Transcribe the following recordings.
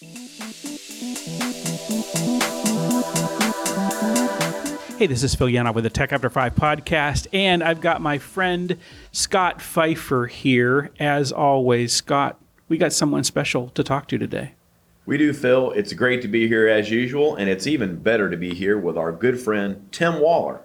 Hey, this is Phil Yanov with the Tech After Five podcast, and I've got my friend Scott Pfeiffer here. As always, Scott, we got someone special to talk to today. We do, Phil. It's great to be here as usual, and it's even better to be here with our good friend Tim Waller.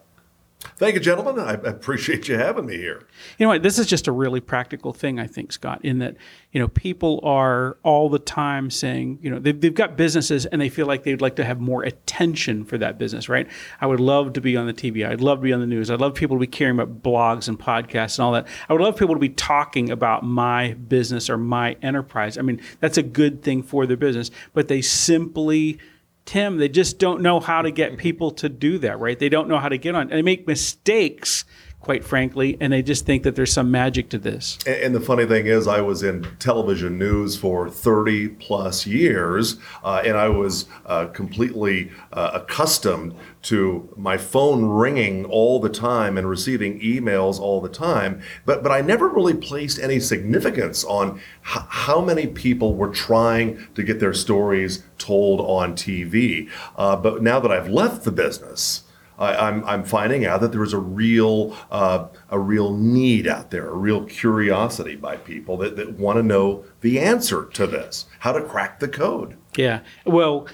Thank you, gentlemen. I appreciate you having me here. You know what? This is just a really practical thing, I think, Scott, in that, you know, people are all the time saying, you know, they've, they've got businesses and they feel like they'd like to have more attention for that business, right? I would love to be on the TV. I'd love to be on the news. I'd love people to be caring about blogs and podcasts and all that. I would love people to be talking about my business or my enterprise. I mean, that's a good thing for their business, but they simply, Tim, they just don't know how to get people to do that, right? They don't know how to get on. And they make mistakes, quite frankly, and they just think that there's some magic to this. And, and the funny thing is, I was in television news for 30 plus years, uh, and I was uh, completely uh, accustomed to my phone ringing all the time and receiving emails all the time. But, but I never really placed any significance on h- how many people were trying to get their stories told on TV. Uh, but now that I've left the business, I, am I'm finding out that there is a real uh, a real need out there, a real curiosity by people that, that want to know the answer to this, how to crack the code. Yeah. Well,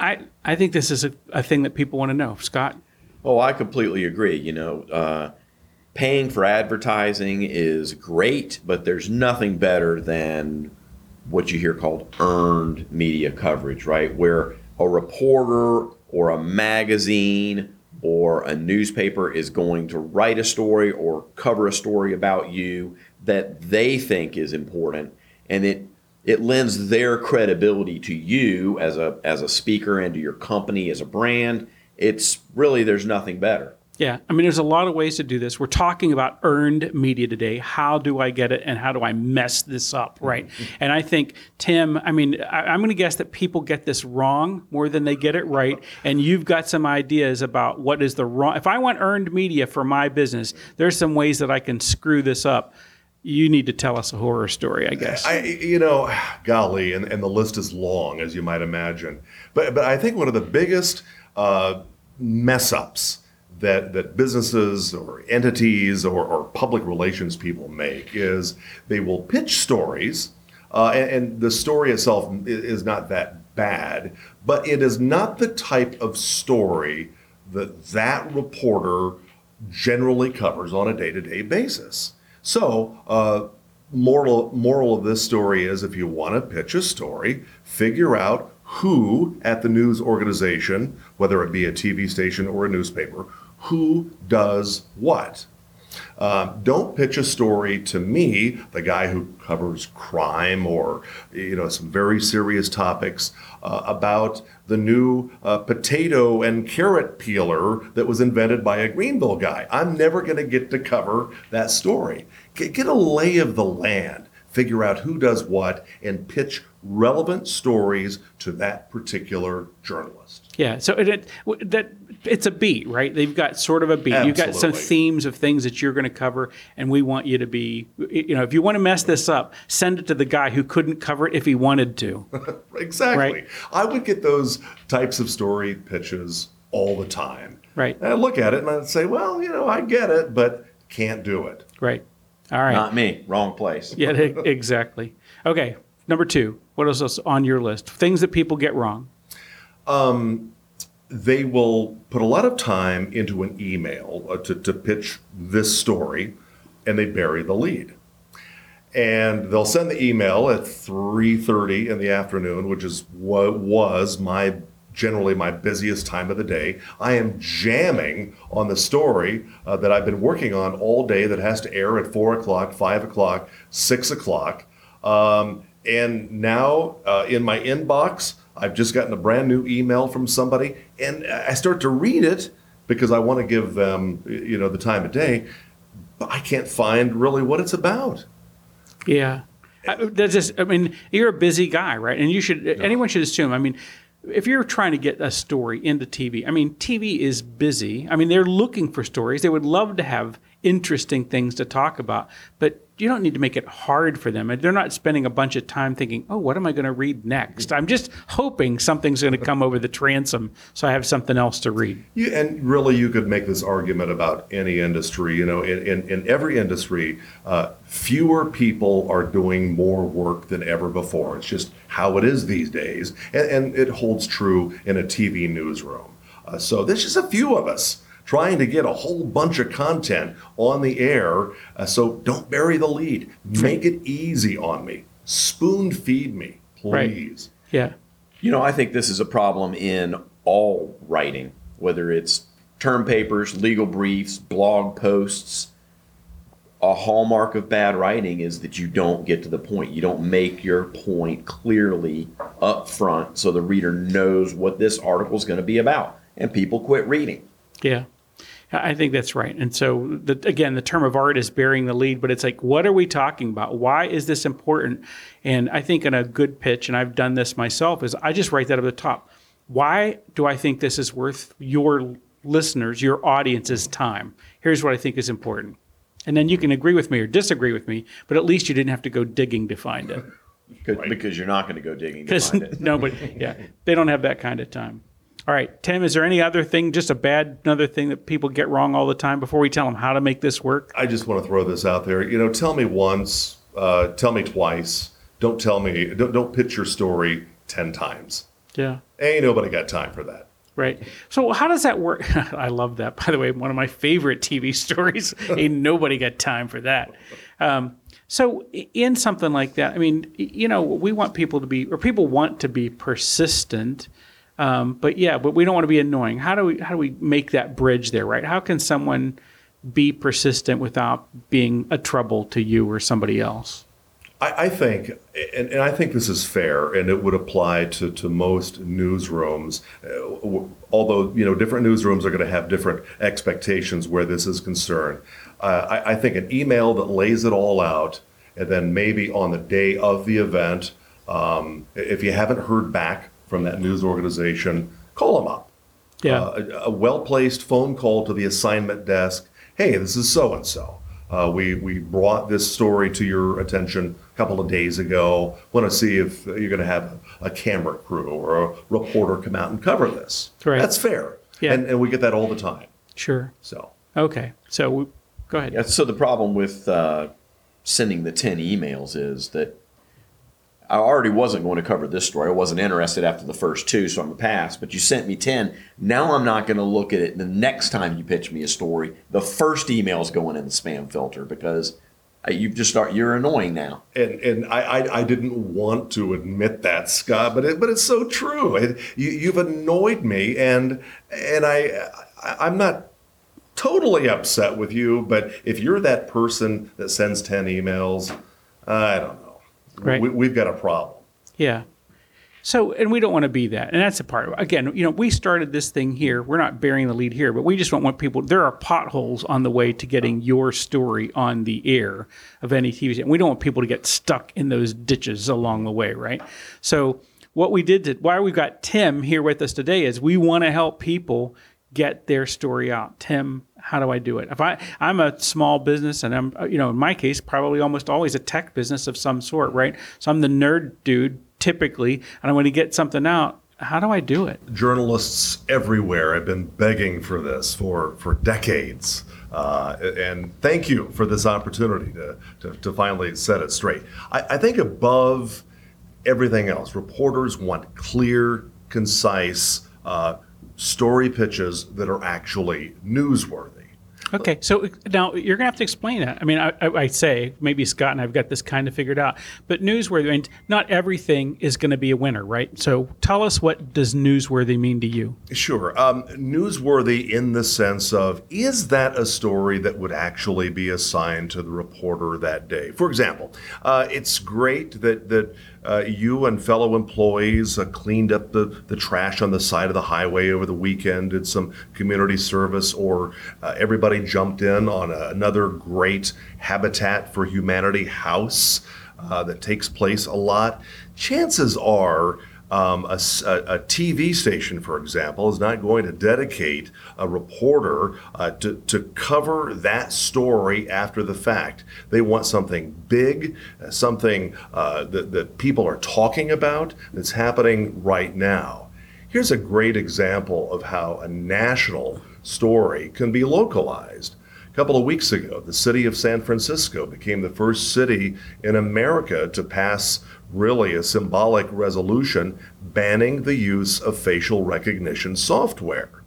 I I think this is a, a thing that people want to know, Scott. Oh, I completely agree. You know, uh, paying for advertising is great, but there's nothing better than what you hear called earned media coverage, right? Where a reporter or a magazine or a newspaper is going to write a story or cover a story about you that they think is important and it it lends their credibility to you as a as a speaker and to your company as a brand it's really there's nothing better yeah, I mean, there's a lot of ways to do this. We're talking about earned media today. How do I get it, and how do I mess this up, right? And I think Tim, I mean, I, am going to guess that people get this wrong more than they get it right. And you've got some ideas about what is the wrong. If I want earned media for my business, there's some ways that I can screw this up. You need to tell us a horror story, I guess. I, you know, golly, and, and the list is long, as you might imagine. But but I think one of the biggest uh, mess ups that, that businesses or entities or, or public relations people make is they will pitch stories, uh, and, and the story itself is not that bad, but it is not the type of story that that reporter generally covers on a day-to-day basis. So, uh, moral moral of this story is if you want to pitch a story, figure out who at the news organization, whether it be a TV station or a newspaper, who does what. Um, don't pitch a story to me, the guy who covers crime or you know some very serious topics, uh, about the new uh, potato and carrot peeler that was invented by a Greenville guy. I'm never going to get to cover that story. Get, get a lay of the land, figure out who does what, and pitch relevant stories to that particular journalist. Yeah, so it, it that it's a beat, right? They've got sort of a beat. You've got some themes of things that you're going to cover, and we want you to be, you know, if you want to mess this up, send it to the guy who couldn't cover it if he wanted to. exactly. Right? I would get those types of story pitches all the time. Right. And I'd look at it and I'd say, well, you know, I get it, but can't do it. Right. All right. Not me. Wrong place. yeah, exactly. Okay. Number two, what else is on your list? Things that people get wrong. Um, they will put a lot of time into an email uh, to, to pitch this story and they bury the lead. And they'll send the email at 3.30 in the afternoon which is what was my generally my busiest time of the day. I am jamming on the story uh, that i've been working on all day that has to air at 4 o'clock 5 o'clock 6 o'clock. Um, and now uh, in my inbox I've just gotten a brand new email from somebody, and I start to read it because I want to give them, you know, the time of day, but I can't find really what it's about. Yeah, I, that's just. I mean, you're a busy guy, right? And you should. No. Anyone should assume. I mean, if you're trying to get a story into TV, I mean, TV is busy. I mean, they're looking for stories. They would love to have interesting things to talk about. But you don't need to make it hard for them. They're not spending a bunch of time thinking, oh, what am I going to read next? I'm just hoping something's going to come over the transom so I have something else to read. You, and really, you could make this argument about any industry. You know, in, in, in every industry, uh, fewer people are doing more work than ever before. It's just how it is these days. And, and it holds true in a TV newsroom. Uh, so there's just a few of us trying to get a whole bunch of content on the air. Uh, so don't bury the lead. Make it easy on me. Spoon feed me, please. Right. Yeah. You know, I think this is a problem in all writing, whether it's term papers, legal briefs, blog posts. A hallmark of bad writing is that you don't get to the point. You don't make your point clearly up front so the reader knows what this article is going to be about. And people quit reading. Yeah. I think that's right. And so, the, again, the term of art is bearing the lead, but it's like, what are we talking about? Why is this important? And I think in a good pitch, and I've done this myself, is I just write that at the top. Why do I think this is worth your listeners, your audience's time? Here's what I think is important. And then you can agree with me or disagree with me, but at least you didn't have to go digging to find it. Right. Because you're not going to go digging to find it. nobody, yeah, they don't have that kind of time. All right, Tim, is there any other thing, just a bad, another thing that people get wrong all the time before we tell them how to make this work? I just want to throw this out there. You know, tell me once, uh, tell me twice. Don't tell me, don't, don't pitch your story 10 times. Yeah. Ain't nobody got time for that. Right. So how does that work? I love that. By the way, one of my favorite TV stories. Ain't nobody got time for that. Um, so in something like that, I mean, you know, we want people to be, or people want to be persistent. Um, but yeah, but we don't want to be annoying. How do we how do we make that bridge there, right? How can someone be persistent without being a trouble to you or somebody else? I, I think, and, and, I think this is fair, and it would apply to, to most newsrooms. Uh, although you know, different newsrooms are going to have different expectations where this is concerned. Uh, I, I think an email that lays it all out, and then maybe on the day of the event, um, if you haven't heard back from that news organization, call them up. Yeah. Uh, a, a well placed phone call to the assignment desk. Hey, this is so and so. We we brought this story to your attention a couple of days ago. Want to see if you're going to have a, a, camera crew or a reporter come out and cover this. Right. That's fair. Yeah. And, and we get that all the time. Sure. So. Okay. So we, go ahead. Yeah, so the problem with uh, sending the 10 emails is that I already wasn't going to cover this story. I wasn't interested after the first two, so I'm a pass. But you sent me 10. Now I'm not going to look at it the next time you pitch me a story. The first email is going in the spam filter because uh, you just start, you're annoying now. And, and I, I, I didn't want to admit that, Scott, but, it, but it's so true. It, you, you've annoyed me, and, and I, I, I'm not totally upset with you, but if you're that person that sends 10 emails, I don't know. Right. We, have got a problem. Yeah. So, and we don't want to be that. And that's the part. Again, you know, we started this thing here. We're not bearing the lead here, but we just don't want people. There are potholes on the way to getting your story on the air of any TV. And we don't want people to get stuck in those ditches along the way, right? So, what we did to why we've got Tim here with us today is we want to help people get their story out. Tim, how do I do it? If I I'm a small business and I'm you know in my case probably almost always a tech business of some sort, right? So I'm the nerd dude typically, and I want to get something out. How do I do it? Journalists everywhere have been begging for this for for decades. Uh, and thank you for this opportunity to, to, to finally set it straight. I, I think above everything else, reporters want clear, concise, uh, story pitches that are actually newsworthy. Okay, so now you're gonna have to explain that. I mean, I, I, I, say maybe Scott and I've got this kind of figured out, but newsworthy. and not everything is going to be a winner, right? So tell us what does newsworthy mean to you? Sure, um, newsworthy in the sense of is that a story that would actually be assigned to the reporter that day? For example, uh, it's great that that uh, you and fellow employees uh, cleaned up the, the trash on the side of the highway over the weekend, did some community service, or uh, everybody jumped in on a, another great Habitat for Humanity house uh, that takes place a lot. Chances are, Um, a, a TV station, for example, is not going to dedicate a reporter uh, to, to cover that story after the fact. They want something big, uh, something uh, that, that people are talking about that's happening right now. Here's a great example of how a national story can be localized. A couple of weeks ago, the city of San Francisco became the first city in America to pass really a symbolic resolution banning the use of facial recognition software.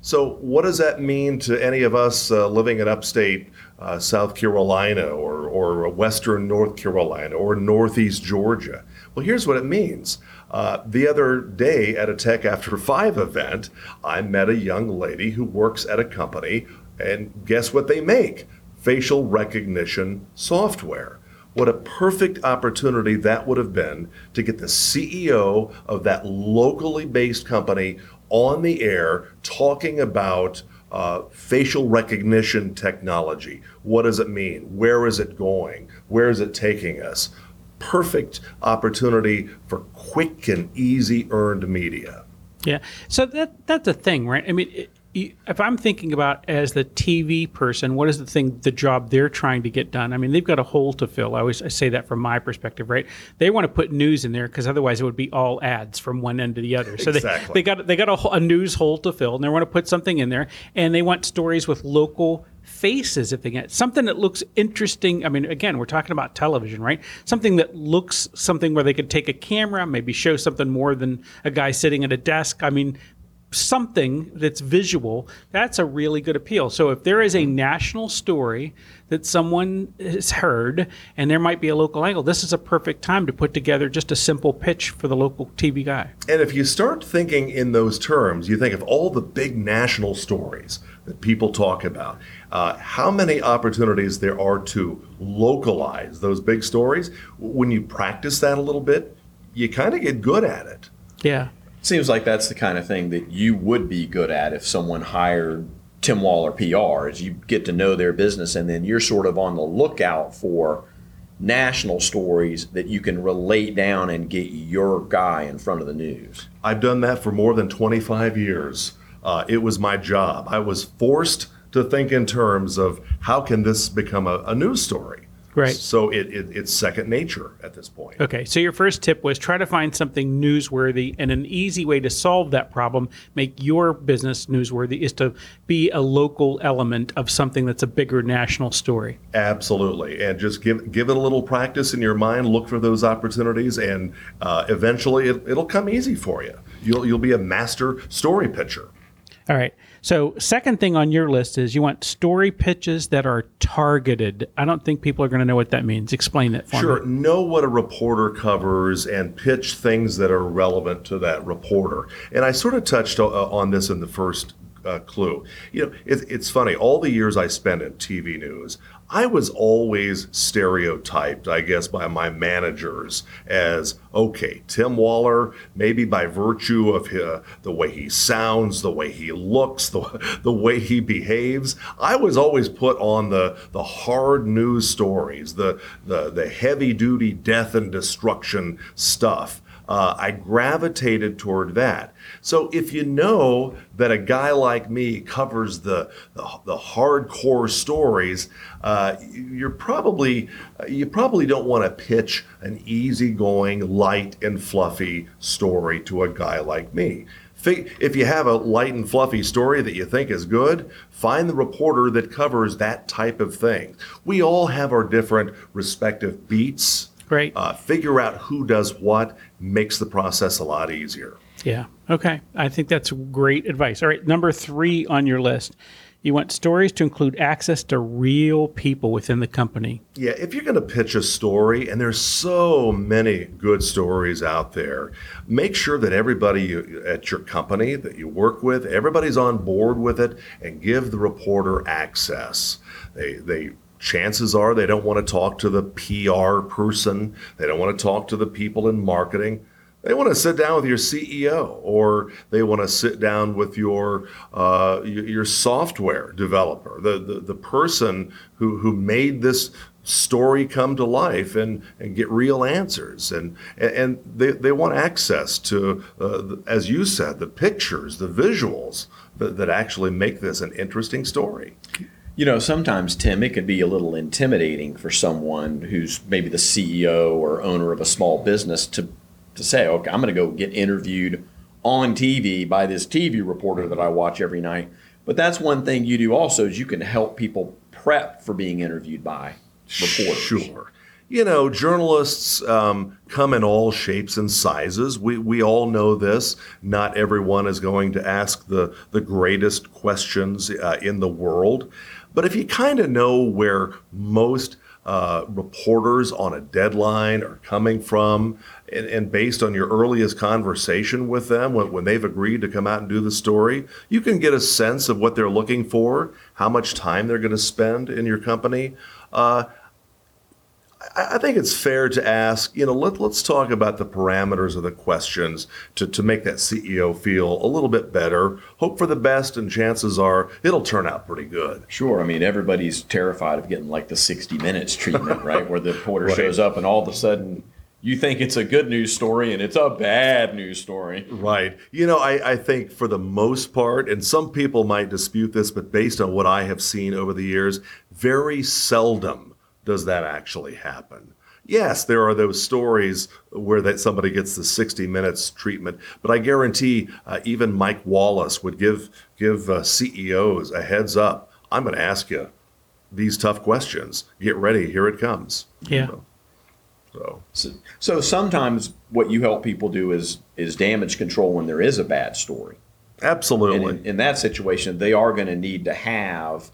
So, what does that mean to any of us uh, living in upstate uh, South Carolina or, or Western North Carolina or Northeast Georgia? Well, here's what it means. Uh, the other day at a Tech After Five event, I met a young lady who works at a company, and guess what they make? Facial recognition software. What a perfect opportunity that would have been to get the CEO of that locally based company on the air talking about uh, facial recognition technology. What does it mean? Where is it going? Where is it taking us? Perfect opportunity for quick and easy earned media. Yeah. So that that's a thing, right? I mean, if I'm thinking about as the TV person, what is the thing, the job they're trying to get done? I mean, they've got a hole to fill. I always I say that from my perspective, right? They want to put news in there because otherwise it would be all ads from one end to the other. So Exactly. they, they got they got a, a news hole to fill, and they want to put something in there, and they want stories with local faces if they get something that looks interesting i mean again we're talking about television right something that looks something where they could take a camera maybe show something more than a guy sitting at a desk i mean something that's visual that's a really good appeal so if there is a national story that someone has heard and there might be a local angle this is a perfect time to put together just a simple pitch for the local tv guy And if you start thinking in those terms, you think of all the big national stories that people talk about, uh, how many opportunities there are to localize those big stories. When you practice that a little bit, you kind of get good at it. yeah Seems like that's the kind of thing that you would be good at if someone hired Tim Waller PR. Is you get to know their business, and then you're sort of on the lookout for national stories that you can relate down and get your guy in front of the news. I've done that for more than 25 years. Uh, it was my job. I was forced to think in terms of how can this become a, a news story. Right. So it, it, it's second nature at this point. Okay, so your first tip was try to find something newsworthy, and an easy way to solve that problem, make your business newsworthy, is to be a local element of something that's a bigger national story. Absolutely, and just give give it a little practice in your mind. Look for those opportunities, and uh, eventually it, it'll come easy for you. You'll you'll be a master story pitcher. All right. So, second thing on your list is you want story pitches that are targeted. I don't think people are going to know what that means. Explain that for Sure, me. know what a reporter covers and pitch things that are relevant to that reporter. And I sort of touched uh, on this in the first uh, clue. You know, it, it's funny. All the years I spent in TV news, I was always stereotyped, I guess, by my managers as okay, Tim Waller, maybe by virtue of uh, the way he sounds, the way he looks, the, the way he behaves. I was always put on the, the hard news stories, the, the, the heavy duty death and destruction stuff. Uh, I gravitated toward that. So if you know that a guy like me covers the the, the hardcore stories, uh, you're probably you probably don't want to pitch an easygoing, light and fluffy story to a guy like me. If you have a light and fluffy story that you think is good, find the reporter that covers that type of thing. We all have our different respective beats. Right. Uh, figure out who does what makes the process a lot easier. Yeah. Okay. I think that's great advice. All right. Number three on your list. You want stories to include access to real people within the company. Yeah, if you're going to pitch a story, and there's so many good stories out there, make sure that everybody you- at your company that you work with, everybody's on board with it, and give the reporter access. They they chances are they don't want to talk to the PR person, they don't want to talk to the people in marketing. They want to sit down with your CEO, or they want to sit down with your uh, your software developer, the, the the person who who made this story come to life and, and get real answers. And, and they, they want access to, uh, as you said, the pictures, the visuals that, that actually make this an interesting story. You know, sometimes, Tim, it could be a little intimidating for someone who's maybe the CEO or owner of a small business to, to say, okay, I'm going to go get interviewed on TV by this TV reporter that I watch every night. But that's one thing you do also is you can help people prep for being interviewed by reporters. Sure. You know, journalists um, come in all shapes and sizes. We, we all know this. Not everyone is going to ask the, the greatest questions uh, in the world. But if you kind of know where most uh, reporters on a deadline are coming from, and, and based on your earliest conversation with them, when, when they've agreed to come out and do the story, you can get a sense of what they're looking for, how much time they're going to spend in your company. Uh, I I think it's fair to ask, you know, let, let's talk about the parameters of the questions to, to make that CEO feel a little bit better. Hope for the best, and chances are it'll turn out pretty good. Sure. I mean, everybody's terrified of getting like the 60 Minutes treatment, right? Where the reporter Right. shows up and all of a sudden you think it's a good news story and it's a bad news story. Right. You know, I, I think for the most part, and some people might dispute this, but based on what I have seen over the years, very seldom does that actually happen. Yes, there are those stories where that somebody gets the 60 minutes treatment, but I guarantee uh, even Mike Wallace would give give uh, CEOs a heads up. I'm going to ask you these tough questions. Get ready. Here it comes. Yeah. So So, so sometimes what you help people do is is damage control when there is a bad story. And absolutely. in, in that situation, they are going to need to have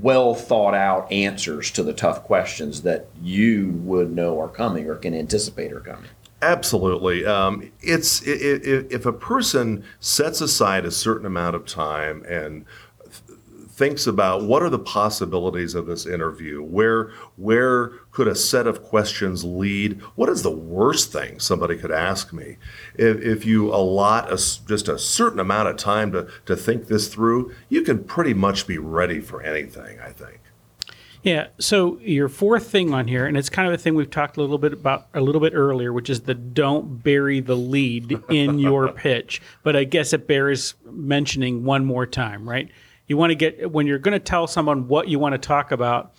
well thought out answers to the tough questions that you would know are coming or can anticipate are coming. Absolutely. Um, it's i- i- if a person sets aside a certain amount of time and thinks about what are the possibilities of this interview, where where could a set of questions lead? What is the worst thing somebody could ask me? If, if you allot a just a certain amount of time to to think this through, you can pretty much be ready for anything. I think. Yeah. So your fourth thing on here, and it's kind of a thing we've talked a little bit about a little bit earlier, which is the don't bury the lead in your pitch. But I guess it bears mentioning one more time, right? You want to get when you're going to tell someone what you want to talk about,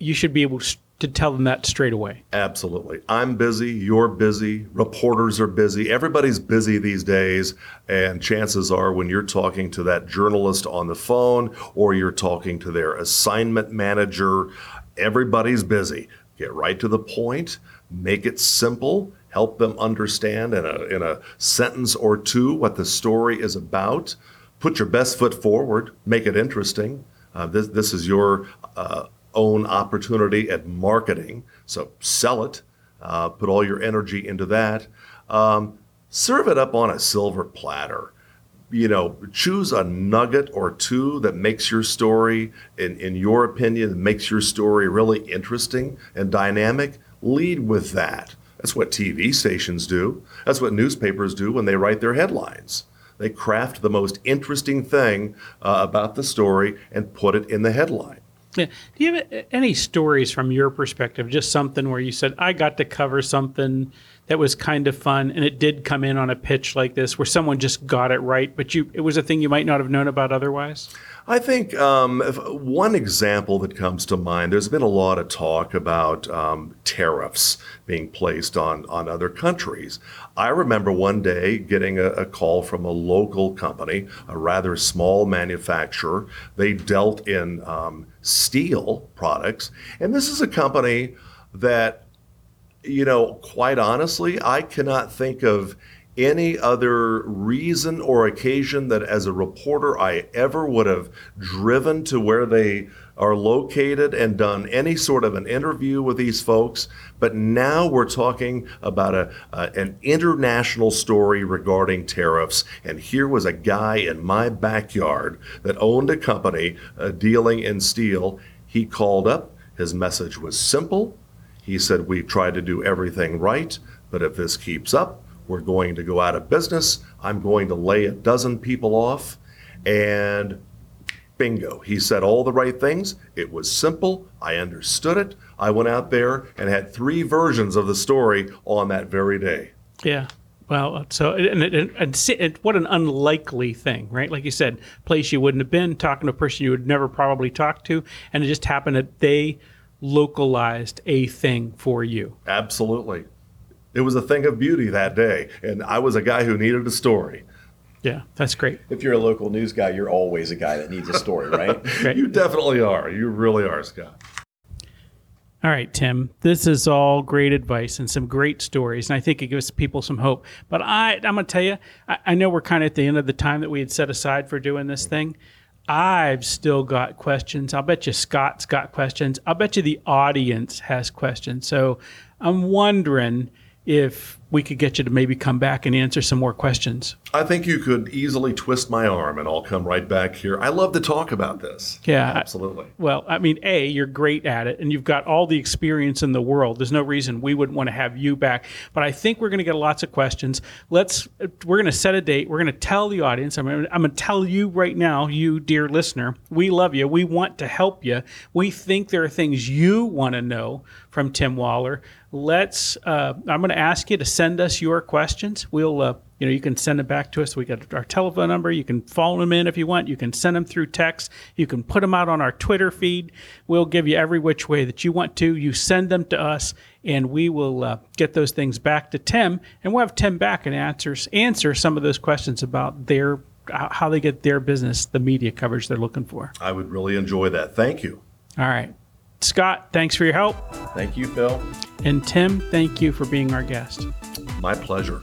you should be able to tell them that straight away. Absolutely. I'm busy. You're busy. Reporters are busy. Everybody's busy these days. And chances are, when you're talking to that journalist on the phone or you're talking to their assignment manager, everybody's busy. Get right to the point, make it simple, help them understand in a, in a sentence or two what the story is about. Put your best foot forward, make it interesting. Uh, this, this is your uh, own opportunity at marketing. So sell it, uh, put all your energy into that. Um, serve it up on a silver platter. You know, choose a nugget or two that makes your story, in, in your opinion, makes your story really interesting and dynamic. Lead with that. That's what TV stations do. That's what newspapers do when they write their headlines. They craft the most interesting thing uh, about the story and put it in the headline. Yeah. Do you have any stories from your perspective? Just something where you said, I got to cover something that was kind of fun and it did come in on a pitch like this where someone just got it right, but you it was a thing you might not have known about otherwise? I think um, one example that comes to mind, there's been a lot of talk about um, tariffs being placed on, on other countries. I remember one day getting a, a call from a local company, a rather small manufacturer. They dealt in um, steel products. And this is a company that you know, quite honestly, I cannot think of any other reason or occasion that as a reporter I ever would have driven to where they are located and done any sort of an interview with these folks. But now we're talking about a, an international story regarding tariffs. And here was a guy in my backyard that owned a company uh, dealing in steel. He called up. His message was simple. He said, We've tried to do everything right, but if this keeps up, we're going to go out of business. I'm going to lay a dozen people off. And Bingo. He said all the right things. It was simple. I understood it. I went out there and had three versions of the story on that very day. Yeah. Well, so and, and, and, and what an unlikely thing, right? Like you said, place you wouldn't have been, talking to a person you would never probably talk to, and it just happened that they localized a thing for you. Absolutely. It was a thing of beauty that day. And I was a guy who needed a story. Yeah, that's great. If you're a local news guy, you're always a guy that needs a story, right? Right. You definitely are. You really are, Scott. All right, Tim. This is all great advice and some great stories, and I think it gives people some hope. But I, I'm going to tell you, I, I know we're kind of at the end of the time that we had set aside for doing this thing. I've still got questions. I'll bet you Scott's got questions. I'll bet you the audience has questions. So I'm wondering if we could get you to maybe come back and answer some more questions. I think you could easily twist my arm and I'll come right back here. I love to talk about this. Yeah, I- Absolutely. Well, I mean, A, you're great at it and you've got all the experience in the world. There's no reason we wouldn't want to have you back. But I think we're going to get lots of questions. Let's, we're going to set a date. We're going to tell the audience. I'm going to, I'm going to tell you right now, you dear listener, we love you. We want to help you. We think there are things you want to know from Tim Waller. Let's, uh, I'm going to ask you to send us your questions. We'll, uh, you know, you can send it back to us. We got our telephone number. You can phone them in if you want. You can send them through text. You can put them out on our Twitter feed. We'll give you every which way that you want to. You send them to us, and we will uh, get those things back to Tim, and we'll have Tim back and answers answer some of those questions about their how they get their business, the media coverage they're looking for. I would really enjoy that. Thank you. All right, Scott, thanks for your help. Thank you, Phil. And Tim, thank you for being our guest. My pleasure.